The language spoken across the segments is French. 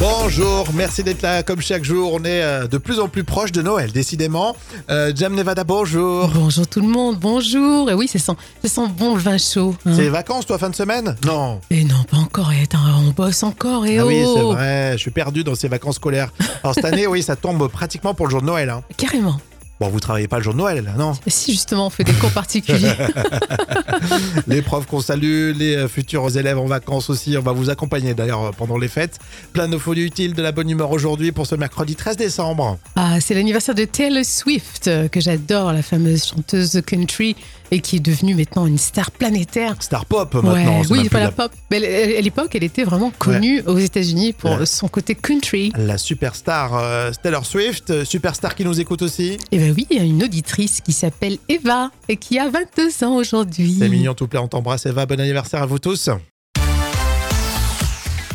Bonjour, merci d'être là comme chaque jour. On est euh, de plus en plus proche de Noël, décidément. Euh, Jam Nevada, bonjour. Bonjour tout le monde, bonjour. Et oui, c'est c'est son bon le vin chaud. hein. C'est les vacances, toi, fin de semaine? Non. Et non, pas encore. Et attends, on bosse encore. Et Ah oh, oui, c'est vrai, je suis perdu dans ces vacances scolaires. Alors cette année, oui, ça tombe pratiquement pour le jour de Noël. hein. carrément. Bon, vous travaillez pas le jour de Noël, non? Si justement on fait des cours particuliers. Les profs qu'on salue, les euh, futurs élèves en vacances aussi, on va vous accompagner d'ailleurs euh, pendant les fêtes. Plein de folies utiles, de la bonne humeur aujourd'hui pour ce mercredi 13 décembre. ah, c'est l'anniversaire de Taylor Swift euh, que j'adore, la fameuse chanteuse country et qui est devenue maintenant une star planétaire. Star pop maintenant. Ouais, oui, pas la pop. Mais à l'époque, elle était vraiment connue aux États-Unis pour Ouais. son côté country. La superstar euh, Taylor Swift, euh, superstar qui nous écoute aussi. Et ben oui, il y a une auditrice qui s'appelle Eva et qui a 22 ans aujourd'hui. C'est mignon, tout plaît, on t'embrasse Eva, bon anniversaire à vous tous.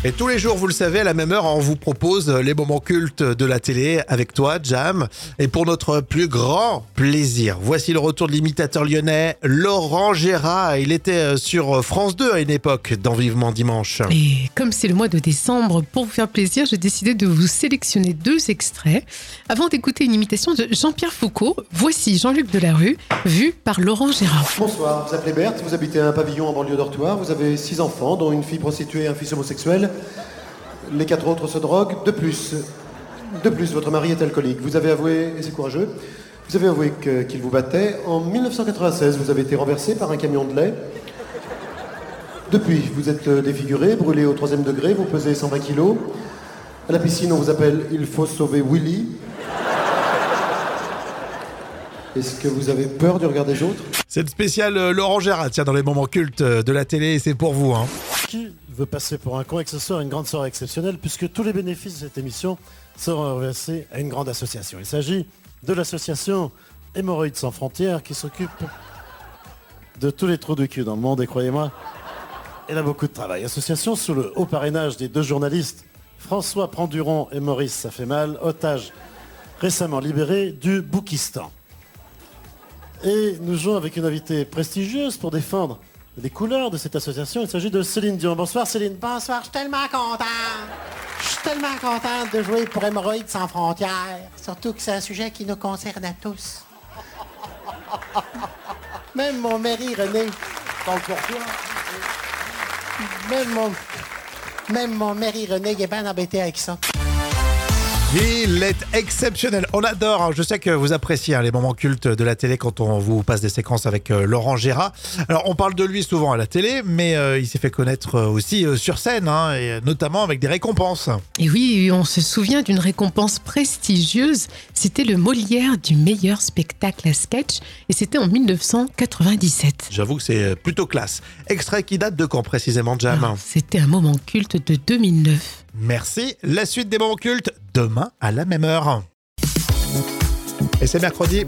Et tous les jours, vous le savez, à la même heure, on vous propose les moments cultes de la télé avec toi, Jam. Et pour notre plus grand plaisir, voici le retour de l'imitateur lyonnais Laurent Gérard. Il était euh, sur France 2 à une époque dans Vivement Dimanche. Et comme c'est le mois de décembre, pour vous faire plaisir, j'ai décidé de vous sélectionner deux extraits. Avant d'écouter une imitation de Jean-Pierre Foucault, voici Jean-Luc Delarue, vu par Laurent Gérard. Bonsoir, vous appelez Berthe, vous habitez un pavillon en banlieue dortoir, vous avez six enfants, dont une fille prostituée et un fils homosexuel. Les quatre autres se droguent. De plus, de plus, votre mari est alcoolique. Vous avez avoué, et c'est courageux, vous avez avoué qu'il vous battait. En 1996, vous avez été renversé par un camion de lait. Depuis, vous êtes euh, défiguré, brûlé au troisième degré, vous pesez 120 kilos. À la piscine, on vous appelle Il faut sauver Willy. Est-ce que vous avez peur du regard des autres? C'est le spécial euh, Laurent Gérard, tiens, dans les moments cultes euh, de la télé, c'est pour vous. Hein. Veut passer pour un con et ce soit une grande soirée exceptionnelle puisque tous les bénéfices de cette émission seront reversés à une grande association. Il s'agit de l'association Hémorroïdes sans frontières qui s'occupe de tous les trous de cul dans le monde et croyez-moi, elle a beaucoup de travail. Association sous le haut parrainage des deux journalistes François Pranduron et Maurice Ça fait mal, otages récemment libérés du Boukistan. Et nous jouons avec une invitée prestigieuse pour défendre les couleurs de cette association. Il s'agit de Céline Dion. Bonsoir Céline. Bonsoir, je suis tellement contente. Je suis tellement contente de jouer pour Hémorroïdes sans frontières. Surtout que c'est un sujet qui nous concerne à tous. Même mon mari René. Parle pour toi. Même mon, même mon mari René il est bien embêté avec ça. Il est exceptionnel. On adore. hein. Je sais que vous appréciez hein, les moments cultes de la télé quand on vous passe des séquences avec euh, Laurent Gérard. Alors, on parle de lui souvent à la télé, mais euh, il s'est fait connaître euh, aussi sur scène, hein, et notamment avec des récompenses. Et oui, on se souvient d'une récompense prestigieuse. C'était le Molière du meilleur spectacle à sketch et c'était en 1997. J'avoue que c'est plutôt classe. Extrait qui date de quand précisément, Jam Ah, C'était un moment culte de 2009. Merci. La suite des moments cultes, demain à la même heure. Et c'est mercredi.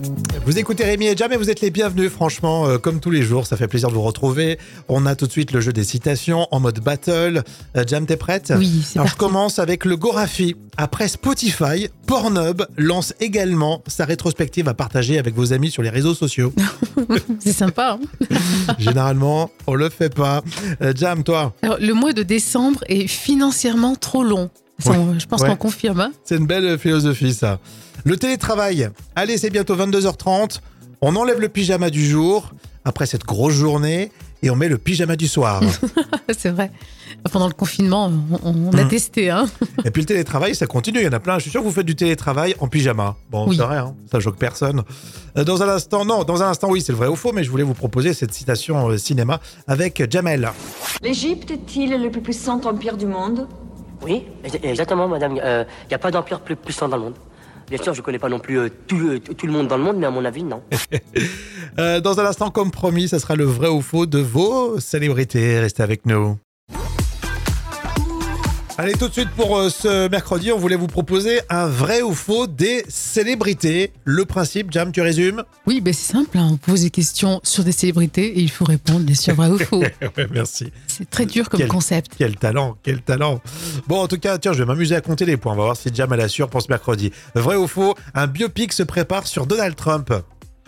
Vous écoutez Rémi et Jam et vous êtes les bienvenus, franchement, euh, comme tous les jours. Ça fait plaisir de vous retrouver. On a tout de suite le jeu des citations en mode battle. Euh, Jam, t'es prête Oui, c'est Alors je commence avec le Gorafi. Après Spotify, Pornhub lance également sa rétrospective à partager avec vos amis sur les réseaux sociaux. C'est sympa. hein Généralement, on le fait pas. Euh, Jam, toi, Alors, le mois de décembre est financièrement trop long. Ça, Ouais. on- je pense Ouais. qu'on confirme. hein. C'est une belle philosophie, ça. Le télétravail. Allez, c'est bientôt 22h30. On enlève le pyjama du jour, après cette grosse journée, et on met le pyjama du soir. C'est vrai. Pendant le confinement, on, on a Mm. testé. Hein. et puis le télétravail, ça continue. Il y en a plein. Je suis sûr que vous faites du télétravail en pyjama. Bon, Oui. c'est vrai, hein, ça choque personne. Euh, Dans un instant, non, dans un instant, oui, c'est le vrai ou faux, mais je voulais vous proposer cette citation euh, cinéma avec Jamel. L'Égypte est-il le plus puissant empire du monde? Oui, ex- exactement, madame. Il n'y a pas d'empire plus puissant dans le monde. Bien sûr, je connais pas non plus euh, tout, euh, tout le monde dans le monde, mais à mon avis, non. Euh, dans un instant, comme promis, ça sera le vrai ou faux de vos célébrités. Restez avec nous. Allez, tout de suite pour euh, ce mercredi, on voulait vous proposer un vrai ou faux des célébrités. Le principe, Jam, tu résumes? Oui, ben c'est simple. hein. On pose des questions sur des célébrités et il faut répondre, bien sûr, vrai ou faux. Ouais, merci. C'est très dur comme Quel- concept. Quel talent, quel talent. Bon, en tout cas, tiens, je vais m'amuser à compter les points. On va voir si Jam elle assure pour ce mercredi. Vrai ou faux, un biopic se prépare sur Donald Trump.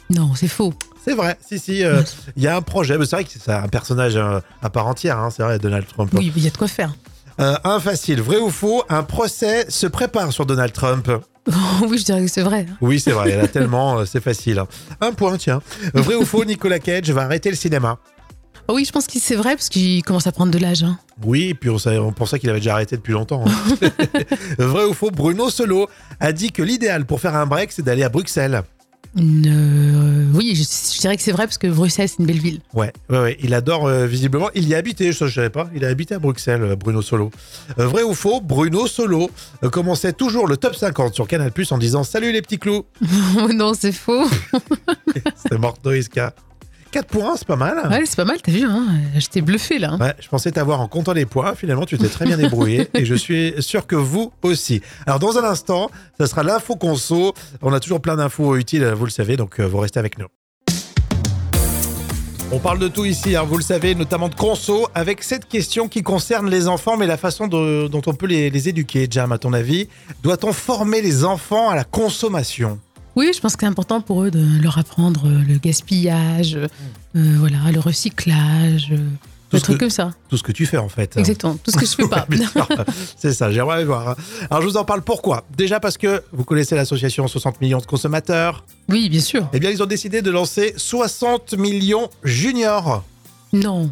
Non, c'est faux. C'est vrai, si, si, euh, il y a un projet. Mais C'est vrai que c'est un personnage euh, à part entière, hein, c'est vrai, Donald Trump. Oui, il y a de quoi faire. Euh, un facile, vrai ou faux, un procès se prépare sur Donald Trump. oui, je dirais que c'est vrai. Oui, c'est vrai, a tellement, euh, c'est facile. Un point, tiens. Vrai ou faux, Nicolas Cage va arrêter le cinéma. Oh oui, je pense que c'est vrai parce qu'il commence à prendre de l'âge. hein. Oui, et puis on, savait- on pensait qu'il avait déjà arrêté depuis longtemps. hein. vrai ou faux, Bruno Solo a dit que l'idéal pour faire un break, c'est d'aller à Bruxelles. Euh, oui, je, je dirais que c'est vrai parce que Bruxelles, c'est une belle ville. Ouais, ouais, ouais, il adore euh, visiblement. Il y a habité, je savais pas. Il a habité à Bruxelles, euh, Bruno Solo. Euh, vrai ou faux, Bruno Solo commençait toujours le top 50 sur Canal Plus en disant Salut les petits clous. non, c'est faux. C'était Morto Isca. 4 points, c'est pas mal. Ouais, c'est pas mal, t'as vu, hein Je t'ai bluffé là. hein. Ouais, je pensais t'avoir en comptant les points. Finalement, tu t'es très bien débrouillé et je suis sûr que vous aussi. Alors, dans un instant, ça sera l'info conso. On a toujours plein d'infos utiles, vous le savez, donc euh, vous restez avec nous. On parle de tout ici, hein, vous le savez, notamment de conso, avec cette question qui concerne les enfants, mais la façon de- dont on peut les, les éduquer. Jam, à ton avis, doit-on former les enfants à la consommation? Oui, je pense que c'est important pour eux de leur apprendre euh, le gaspillage, euh, voilà, le recyclage, euh, Tout des ce trucs que- comme ça. Tout ce que tu fais, en fait. Exactement, tout ce que je fais pas. C'est ça, j'aimerais voir. hein. Alors je vous en parle pourquoi? Déjà parce que vous connaissez l'association 60 millions de consommateurs. oui, bien sûr. Eh bien, ils ont décidé de lancer 60 millions juniors. Non.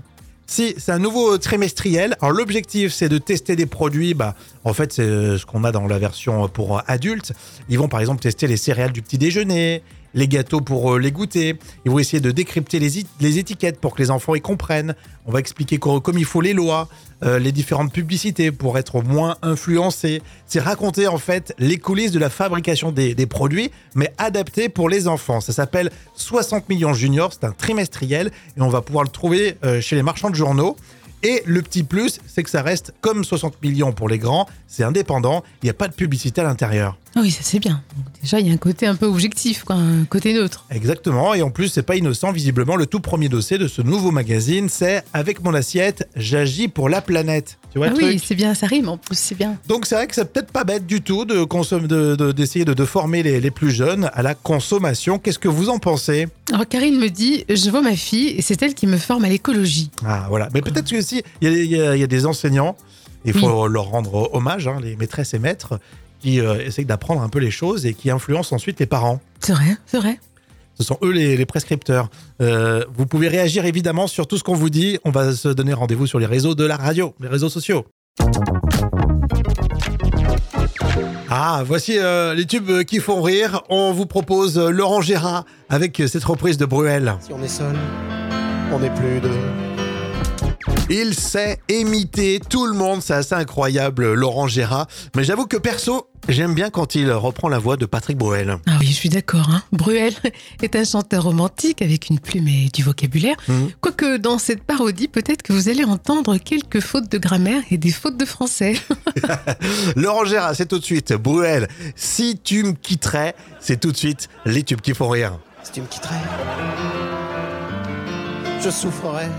Si, c'est un nouveau trimestriel. Alors l'objectif, c'est de tester des produits. Bah, en fait, c'est euh, ce qu'on a dans la version pour adultes. Ils vont par exemple tester les céréales du petit déjeuner, les gâteaux pour euh, les goûter. Ils vont essayer de décrypter les, étiquettes pour que les enfants y comprennent. On va expliquer co- comme il faut les lois, euh, les différentes publicités pour être moins influencés. C'est raconter en fait les coulisses de la fabrication des, produits, mais adaptés pour les enfants. Ça s'appelle 60 millions juniors. C'est un trimestriel et on va pouvoir le trouver euh, chez les marchands de journaux. Et le petit plus, c'est que ça reste comme 60 millions pour les grands, c'est indépendant, il n'y a pas de publicité à l'intérieur. Ah oui, ça c'est bien. Donc, déjà, il y a un côté un peu objectif, quoi, un côté neutre. Exactement, et en plus, c'est pas innocent, visiblement, le tout premier dossier de ce nouveau magazine, c'est Avec mon assiette, j'agis pour la planète. Tu vois Ah le oui, c'est bien, ça rime en plus, c'est bien. Donc c'est vrai que c'est peut-être pas bête du tout de consommer, de- de- d'essayer de, de former les, les plus jeunes à la consommation. Qu'est-ce que vous en pensez? Alors Karine me dit, je vois ma fille et c'est elle qui me forme à l'écologie. Ah voilà, mais peut-être que si y, y il y a des enseignants, il faut leur rendre hommage, hein, les maîtresses et maîtres, qui euh, essayent d'apprendre un peu les choses et qui influencent ensuite les parents. C'est vrai, c'est vrai. Ce sont eux les, les prescripteurs. Euh, vous pouvez réagir évidemment sur tout ce qu'on vous dit. On va se donner rendez-vous sur les réseaux de la radio, les réseaux sociaux. Ah, voici euh, les tubes qui font rire. On vous propose Laurent Gérard avec cette reprise de Bruel. Si on est seul, on n'est plus deux. Il sait imiter tout le monde, c'est assez incroyable, Laurent Gérard. Mais j'avoue que perso, j'aime bien quand il reprend la voix de Patrick Bruel. Ah oui, je suis d'accord. Hein. Bruel est un chanteur romantique avec une plume et du vocabulaire. Mhm. Quoique dans cette parodie, peut-être que vous allez entendre quelques fautes de grammaire et des fautes de français. Laurent Gérard, c'est tout de suite. Bruel, si tu me quitterais, c'est tout de suite les tubes qui font rire. Si tu me quitterais, je souffrerais.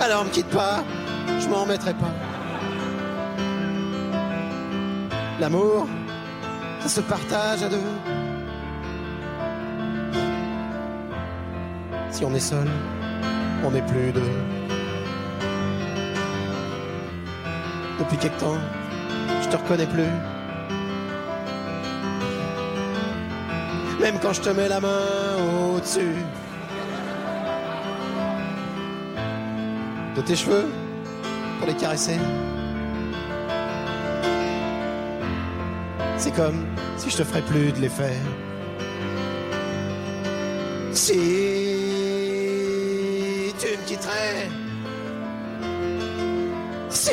Alors me quitte pas, je m'en remettrai pas. L'amour, ça se partage à deux. Si on est seul, on n'est plus deux. Depuis quelque temps, je te reconnais plus. Même quand je te mets la main au-dessus de tes cheveux pour les caresser. C'est comme si je te ferais plus de les faire. Si tu me quitterais. Si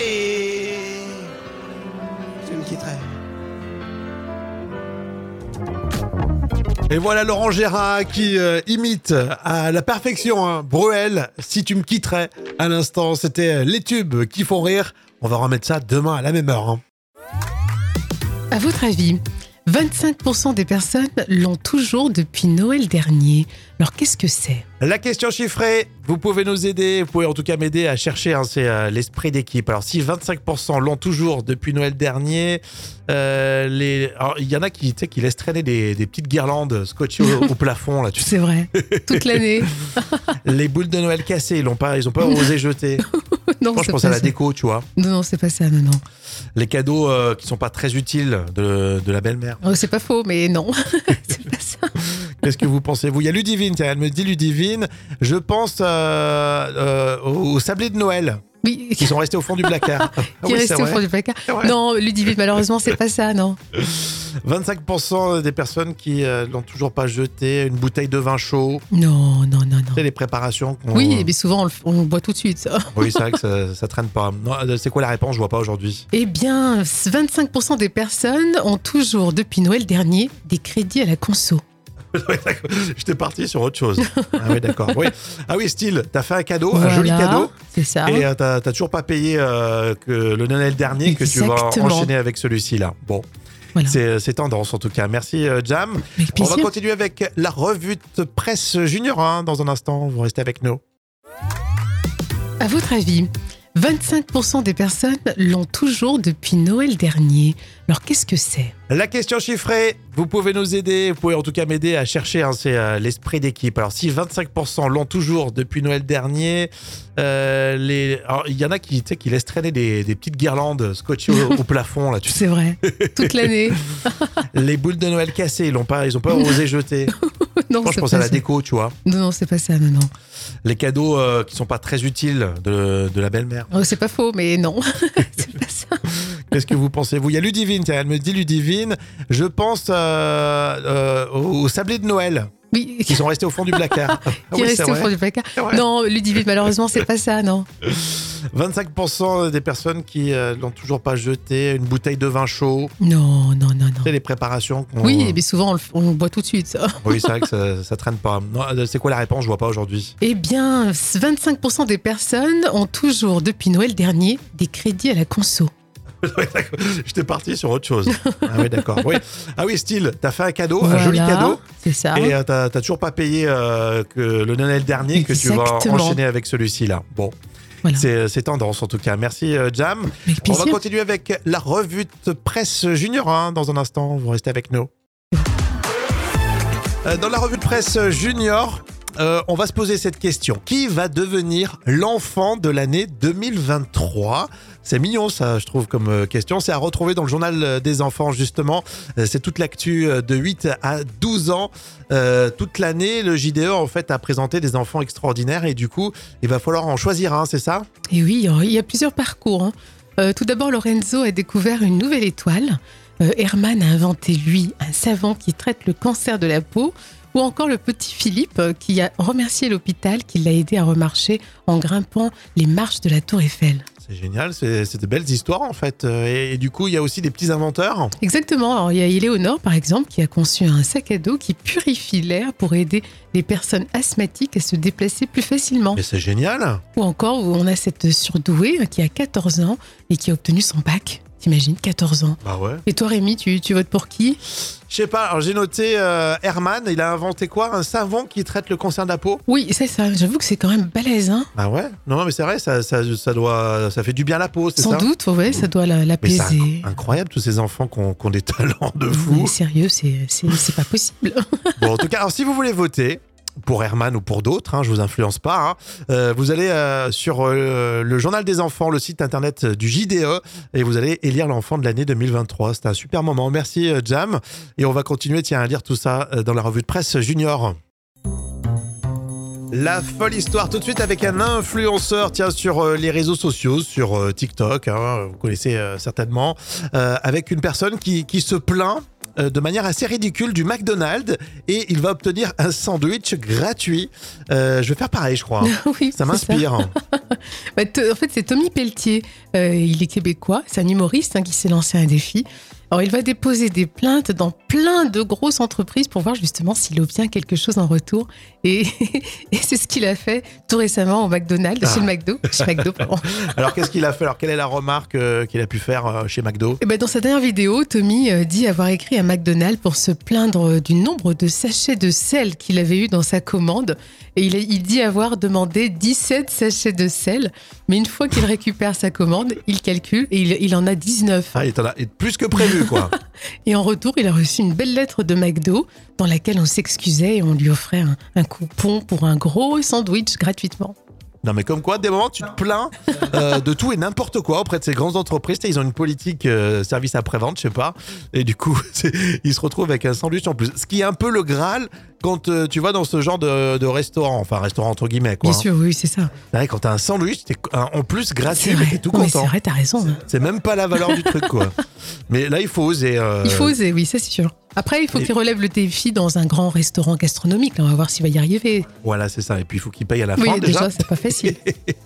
tu me quitterais. Et voilà Laurent Gérard qui euh, imite à la perfection hein, Bruel, si tu me quitterais. À l'instant, c'était les tubes qui font rire. On va remettre ça demain à la même heure. hein. À votre avis, 25% des personnes l'ont toujours depuis Noël dernier. Alors qu'est-ce que c'est? La question chiffrée, vous pouvez nous aider, vous pouvez en tout cas m'aider à chercher, hein, c'est euh, l'esprit d'équipe. Alors si 25% l'ont toujours depuis Noël dernier, euh, les... alors, il y en a qui, laissent traîner des, des petites guirlandes scotchées au, au plafond, là, tu sais. C'est vrai, toute l'année. Les boules de Noël cassées, ils n'ont pas, ils ont pas osé jeter. non, Moi, je pense à la ça. déco, tu vois. Non, non, c'est pas ça, non, non. Les cadeaux euh, qui sont pas très utiles de, de la belle-mère. Oh, c'est pas faux, mais non, c'est pas ça. Qu'est-ce que vous pensez vous? Il y a Ludivine, tiens, elle me dit Ludivine. Je pense euh, euh, aux sablés de Noël Oui, qui sont restés au fond du placard. Ah qui oui, est c'est resté au fond du placard. C'est. Non, Ludivine, malheureusement, c'est pas ça, non. 25% des personnes qui euh, l'ont toujours pas jeté, une bouteille de vin chaud, Non, non, non, non. sais, les préparations. qu'on- Oui, mais souvent, on le, on le boit tout de suite, ça. Oui, c'est vrai que ça, ça traîne pas. Non, euh, C'est quoi la réponse? Je vois pas aujourd'hui. Eh bien, 25% des personnes ont toujours, depuis Noël dernier, des crédits à la conso. D'accord. J'étais parti sur autre chose. Ah oui, d'accord. Oui. Ah oui, style, t'as fait un cadeau, un joli cadeau. C'est ça. Et euh, t'as toujours pas payé euh, que le Noël dernier que tu vas enchaîner avec celui-ci là. Bon, Voilà. c'est tendance en tout cas. Merci euh, Jam. On va continuer avec la revue de presse junior hein, dans un instant. Vous restez avec nous. À votre avis, 25% des personnes l'ont toujours depuis Noël dernier. Alors qu'est-ce que c'est? La question chiffrée, vous pouvez nous aider, vous pouvez en tout cas m'aider à chercher, hein, c'est euh, l'esprit d'équipe. Alors si 25% l'ont toujours depuis Noël dernier, euh, les... alors, il y en a qui, laissent traîner des, des petites guirlandes scotchées au, au plafond, là, tu sais. C'est vrai, toute l'année. les boules de Noël cassées, ils n'ont pas, ils ont pas osé jeter. non, Moi, je pense à la ça. déco, tu vois. Non, non, c'est pas ça, non, non. Les cadeaux euh, qui sont pas très utiles de, de la belle-mère. Oh, c'est pas faux, mais non, c'est pas ça. Qu'est-ce que vous pensez vous? Il y a Ludivine, tiens, elle me dit Ludivine. Je pense euh, euh, aux sablés de Noël Oui, qui sont restés au fond du placard. Qui oui, est c'est resté au fond du placard. C'est. Non, Ludivine, malheureusement, c'est pas ça, non. 25% des personnes qui euh, l'ont toujours pas jeté, une bouteille de vin chaud, Non, non, non, non. sais, les préparations. qu'on- Oui, mais souvent, on le, on le boit tout de suite, ça. Oui, c'est vrai que ça, ça traîne pas. Euh, C'est quoi la réponse? Je vois pas aujourd'hui. Eh bien, 25% des personnes ont toujours, depuis Noël dernier, des crédits à la conso. J'étais parti sur autre chose. Ah oui, d'accord. Oui. Ah oui, style, t'as fait un cadeau, un joli cadeau. C'est ça. Et euh, t'as toujours pas payé euh, que le Noël dernier que tu vas enchaîner avec celui-ci là. Bon, Voilà. c'est tendance en tout cas. Merci euh, Jam. On va continuer avec la revue de presse junior hein, dans un instant. Vous restez avec nous. Euh, Dans la revue de presse junior, euh, on va se poser cette question. Qui va devenir l'enfant de l'année 2023 C'est mignon ça, je trouve, comme euh, question. C'est à retrouver dans le journal euh, des enfants, justement. C'est toute l'actu de 8 à 12 ans. Toute l'année, le JDE, en fait, a présenté des enfants extraordinaires et du coup, il va falloir en choisir un, c'est ça? Et oui, il y a plusieurs parcours. hein. Tout d'abord, Lorenzo a découvert une nouvelle étoile. Herman a inventé, lui, un savon qui traite le cancer de la peau. Ou encore le petit Philippe euh, qui a remercié l'hôpital qui l'a aidé à remarcher en grimpant les marches de la Tour Eiffel. C'est génial, c'est de belles histoires en fait. Euh, Et, et du coup, il y a aussi des petits inventeurs. Exactement. Alors, il y a Éléonore, par exemple, qui a conçu un sac à dos qui purifie l'air pour aider les personnes asthmatiques à se déplacer plus facilement. Mais c'est génial. Ou encore, on a cette surdouée euh, qui a 14 ans et qui a obtenu son bac. T'imagines, 14 ans. Bah ouais. Et toi, Rémi, tu, tu votes pour qui? Je sais pas, alors j'ai noté euh, Herman, il a inventé quoi? Un savon qui traite le cancer de la peau? Oui, c'est ça. J'avoue que c'est quand même balèze, hein Ah ouais Non, mais c'est vrai, ça, ça, ça doit, ça fait du bien à la peau, c'est Sans ça? doute, ouais, ça doit la- l'apaiser. inc- incroyable tous ces enfants qui ont, des talents de fou. Mais sérieux, c'est pas possible. Bon, en tout cas, alors, si vous voulez voter pour Herman ou pour d'autres, hein, je vous influence pas, hein, euh, vous allez euh, sur euh, le journal des enfants, le site internet du JDE, et vous allez élire l'enfant de l'année 2023. C'était un super moment. Merci Jam. Et on va continuer, tiens, à lire tout ça dans la revue de presse junior. La folle histoire tout de suite avec un influenceur tiens sur les réseaux sociaux, sur TikTok, hein, vous connaissez certainement, avec une personne qui, qui se plaint euh, de manière assez ridicule du McDonald's et il va obtenir un sandwich gratuit. Euh, je vais faire pareil, je crois. oui, Ça m'inspire. Bah, en fait, c'est Tommy Pelletier. Euh, il est québécois, c'est un humoriste hein, qui s'est lancé un défi. Alors, il va déposer des plaintes dans plein de grosses entreprises pour voir justement s'il obtient quelque chose en retour. Et, et c'est ce qu'il a fait tout récemment au McDonald's, chez le McDo. Chez McDo, pardon. Alors qu'est-ce qu'il a fait? Alors quelle est la remarque euh, qu'il a pu faire euh, chez McDo? Eh ben, dans sa dernière vidéo, Tommy euh, dit avoir écrit à McDonald's pour se plaindre du nombre de sachets de sel qu'il avait eu dans sa commande. Et il, il dit avoir demandé 17 sachets de sel. Mais une fois qu'il récupère sa commande, il calcule et il, il en a 19. Ah, il en a plus que prévu, quoi. Et en retour, il a reçu une belle lettre de McDo dans laquelle on s'excusait et on lui offrait un, un coupon pour un gros sandwich gratuitement. Non, mais comme quoi, des moments, tu te plains euh, de tout et n'importe quoi auprès de ces grandes entreprises. Ils ont une politique euh, service après-vente, je sais pas. Et du coup, ils se retrouvent avec un sandwich en plus. Ce qui est un peu le Graal quand euh, tu vas dans ce genre de, de restaurant. Enfin, restaurant entre guillemets, quoi. Bien sûr, oui, c'est ça. Vrai, quand t'as un sandwich, t'es en plus gratuit, mais t'es tout Non, content. C'est vrai, t'as raison. hein. C'est même pas la valeur du truc, quoi. Mais là, il faut oser. Il faut oser, oui, ça c'est sûr. Après, il faut Et- qu'il relève le défi dans un grand restaurant gastronomique. Là, on va voir s'il va y arriver. Voilà, c'est ça. Et puis, il faut qu'il paye à la Oui, fin, déjà, déjà. c'est pas facile.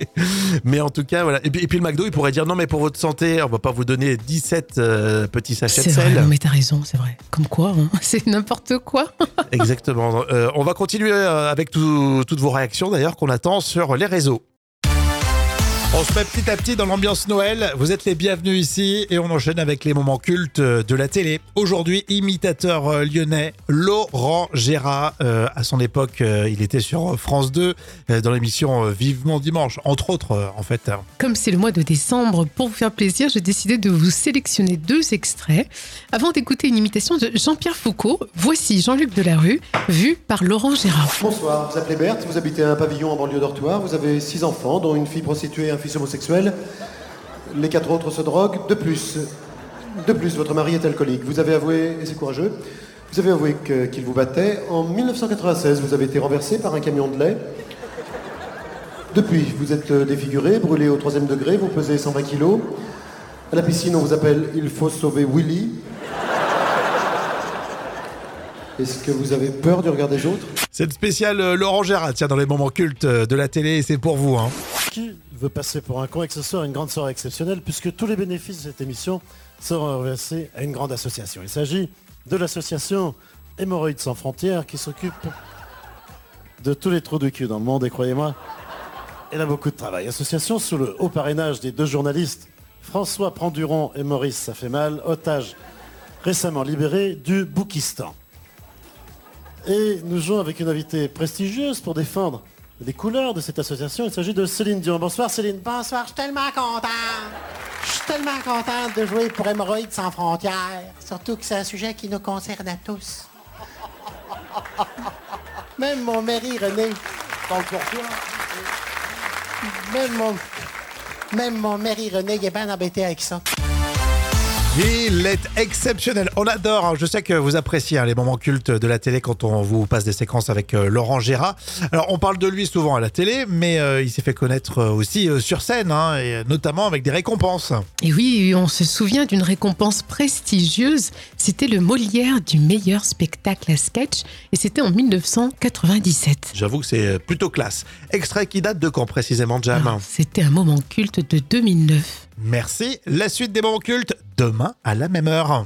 Mais en tout cas, voilà. Et puis, et puis le McDo, il pourrait dire non, mais pour votre santé, on va pas vous donner 17 euh, petits sachets de C'est vrai, sel. non, mais t'as raison, c'est vrai. Comme quoi, hein, c'est n'importe quoi. Exactement. Euh, on va continuer euh, avec tout- toutes vos réactions d'ailleurs qu'on attend sur les réseaux. On se met petit à petit dans l'ambiance Noël. Vous êtes les bienvenus ici et on enchaîne avec les moments cultes de la télé. Aujourd'hui, imitateur euh, lyonnais Laurent Gérard. Euh, à son époque, euh, il était sur France 2 euh, dans l'émission euh, Vivement Dimanche, entre autres euh, en fait. Comme c'est le mois de décembre, pour vous faire plaisir, j'ai décidé de vous sélectionner deux extraits. Avant d'écouter une imitation de Jean-Pierre Foucault, voici Jean-Luc Delarue, vu par Laurent Gérard. Bonsoir, vous appelez Berthe, vous habitez un pavillon en banlieue dortoir, vous avez six enfants, dont une fille prostituée et un fils homosexuel. Les quatre autres se droguent. De plus, de plus, votre mari est alcoolique. Vous avez avoué, et c'est courageux, vous avez avoué qu'il vous battait. En 1996, vous avez été renversé par un camion de lait. Depuis, vous êtes euh, défiguré, brûlé au troisième degré, vous pesez 120 kilos. À la piscine, on vous appelle Il faut sauver Willy. Est-ce que vous avez peur du regard des autres? C'est le spécial euh, Laurent Gérard, tiens, dans les moments cultes euh, de la télé c'est pour vous. Hein. Veut passer pour un con et ce soit une grande soirée exceptionnelle puisque tous les bénéfices de cette émission seront reversés à une grande association. Il s'agit de l'association Hémorroïdes sans frontières qui s'occupe de tous les trous de cul dans le monde et croyez-moi, elle a beaucoup de travail. Association sous le haut parrainage des deux journalistes François Pranduron et Maurice Ça fait mal, otages récemment libérés du Boukistan. Et nous jouons avec une invitée prestigieuse pour défendre les couleurs de cette association. Il s'agit de Céline Dion. Bonsoir Céline. Bonsoir, je suis tellement contente. Je suis tellement contente de jouer pour Hémorroïdes sans frontières. Surtout que c'est un sujet qui nous concerne à tous. Même mon mari René. Même mon, même mon mari René, il est bien embêté avec ça. Il est exceptionnel. On adore. hein. Je sais que vous appréciez hein, les moments cultes de la télé quand on vous passe des séquences avec euh, Laurent Gérard. Alors, on parle de lui souvent à la télé, mais euh, il s'est fait connaître euh, aussi sur scène, hein, et notamment avec des récompenses. Et oui, on se souvient d'une récompense prestigieuse. C'était le Molière du meilleur spectacle à sketch et c'était en 1997. J'avoue que c'est plutôt classe. Extrait qui date de quand précisément, Jam? Ah, C'était un moment culte de 2009. Merci. La suite des moments cultes, demain à la même heure.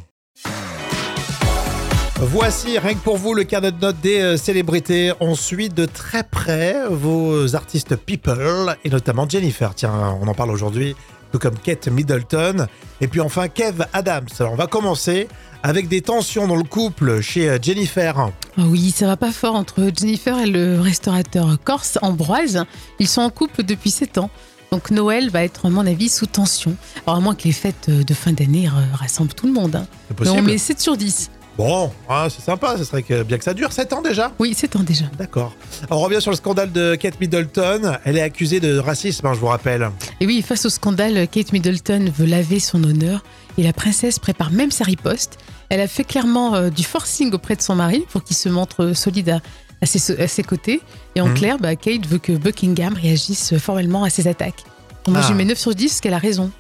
Voici, rien que pour vous, le carnet de notes des euh, célébrités. On suit de très près vos artistes people, et notamment Jennifer. Tiens, on en parle aujourd'hui, tout comme Kate Middleton. Et puis enfin, Kev Adams. Alors, on va commencer avec des tensions dans le couple chez euh, Jennifer. Ah oui, ça va pas fort entre Jennifer et le restaurateur corse Ambroise. Ils sont en couple depuis 7 ans. Donc Noël va être, à mon avis, sous tension. Alors à moins que les fêtes euh, de fin d'année euh, rassemblent tout le monde. hein. Mais on possible. met 7 sur 10. Bon, hein, c'est sympa, ce serait que, bien que ça dure 7 ans déjà. Oui, 7 ans déjà. D'accord. On revient sur le scandale de Kate Middleton. Elle est accusée de racisme, hein, je vous rappelle. Et oui, face au scandale, Kate Middleton veut laver son honneur et la princesse prépare même sa riposte. Elle a fait clairement euh, du forcing auprès de son mari pour qu'il se montre solide à, à ses, à ses côtés. Et en Mhm. clair, bah, Kate veut que Buckingham réagisse formellement à ses attaques. Donc Moi, Ah. je lui mets 9 sur 10 parce qu'elle a raison.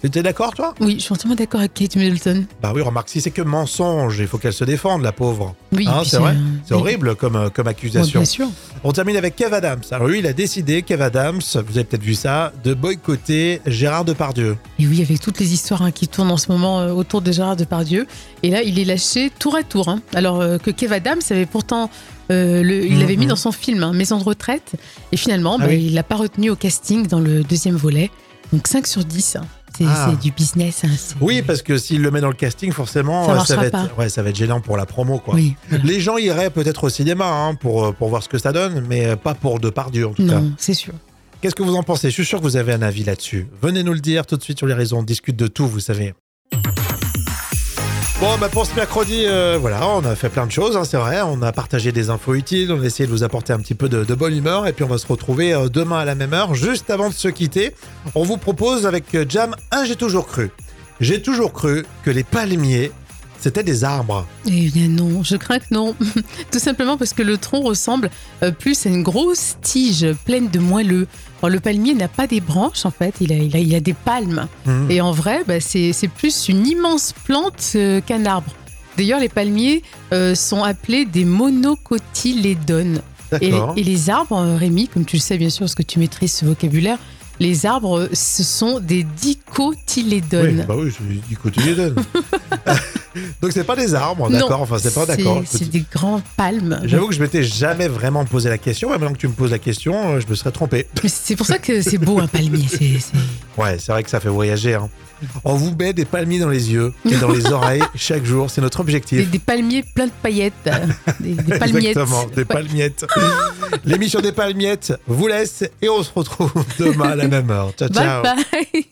Tu étais d'accord, toi? Oui, je suis entièrement d'accord avec Kate Middleton. Bah oui, remarque, si c'est que mensonge, il faut qu'elle se défende, la pauvre. Oui, Hein, c'est vrai C'est horrible comme, euh, Ouais, accusation. bien sûr. On termine avec Kev Adams. Alors lui, il a décidé, Kev Adams, vous avez peut-être vu ça, de boycotter Gérard Depardieu. Et oui, avec toutes les histoires hein, qui tournent en ce moment euh, autour de Gérard Depardieu. Et là, il est lâché tour à tour. hein. Alors euh, que Kev Adams avait pourtant. Euh, le- il l'avait Mhm. mis dans son film hein, Maison de retraite. Et finalement, Ah bah, oui. il l'a pas retenu au casting dans le deuxième volet. Donc 5 sur 10. hein. C'est Ah. c'est du business. hein, Oui, parce que s'il le met dans le casting, forcément, Ça euh, va être, pas. ouais, ça va être gênant pour la promo. Quoi. Oui, voilà. Les gens iraient peut-être au cinéma pour, euh, pour voir ce que ça donne, mais pas pour Depardieu en tout cas. Non, c'est sûr. Qu'est-ce que vous en pensez? Je suis sûr que vous avez un avis là-dessus. Venez nous le dire tout de suite sur les réseaux. On discute de tout, vous savez. Bon, bah pour ce mercredi, euh, voilà, on a fait plein de choses, hein, c'est vrai. On a partagé des infos utiles, on a essayé de vous apporter un petit peu de, bonne humeur. Et puis on va se retrouver euh, demain à la même heure. Juste avant de se quitter, on vous propose avec euh, Jam un J'ai toujours cru. J'ai toujours cru que les palmiers, c'était des arbres. Eh bien non, je crains que non. Tout simplement parce que le tronc ressemble euh, plus à une grosse tige pleine de moelleux. Alors, le palmier n'a pas des branches en fait, il a, il a, il a des palmes. Mhm. Et en vrai, bah, c'est c'est plus une immense plante euh, qu'un arbre. D'ailleurs, les palmiers euh, sont appelés des monocotylédones. Et, D'accord. et les arbres, Rémi, comme tu le sais bien sûr parce que tu maîtrises ce vocabulaire, les arbres, ce sont des Oui, dicotylédones. bah oui, c'est les donne. Donc c'est pas des arbres, d'accord Enfin, c'est pas d'accord. C'est des grands palmes. J'avoue que je m'étais jamais vraiment posé la question. Maintenant que tu me poses la question, euh, je me serais trompé. C'est pour ça que c'est beau un palmier. c'est- Ouais, c'est vrai que ça fait voyager. hein. On vous met des palmiers dans les yeux et dans les oreilles chaque jour. C'est notre objectif. des palmiers pleins de paillettes. Des, des palmiettes. Exactement, des palmiettes. L'émission des palmiettes vous laisse et on se retrouve demain à la même heure. Ciao, ciao. Bye bye.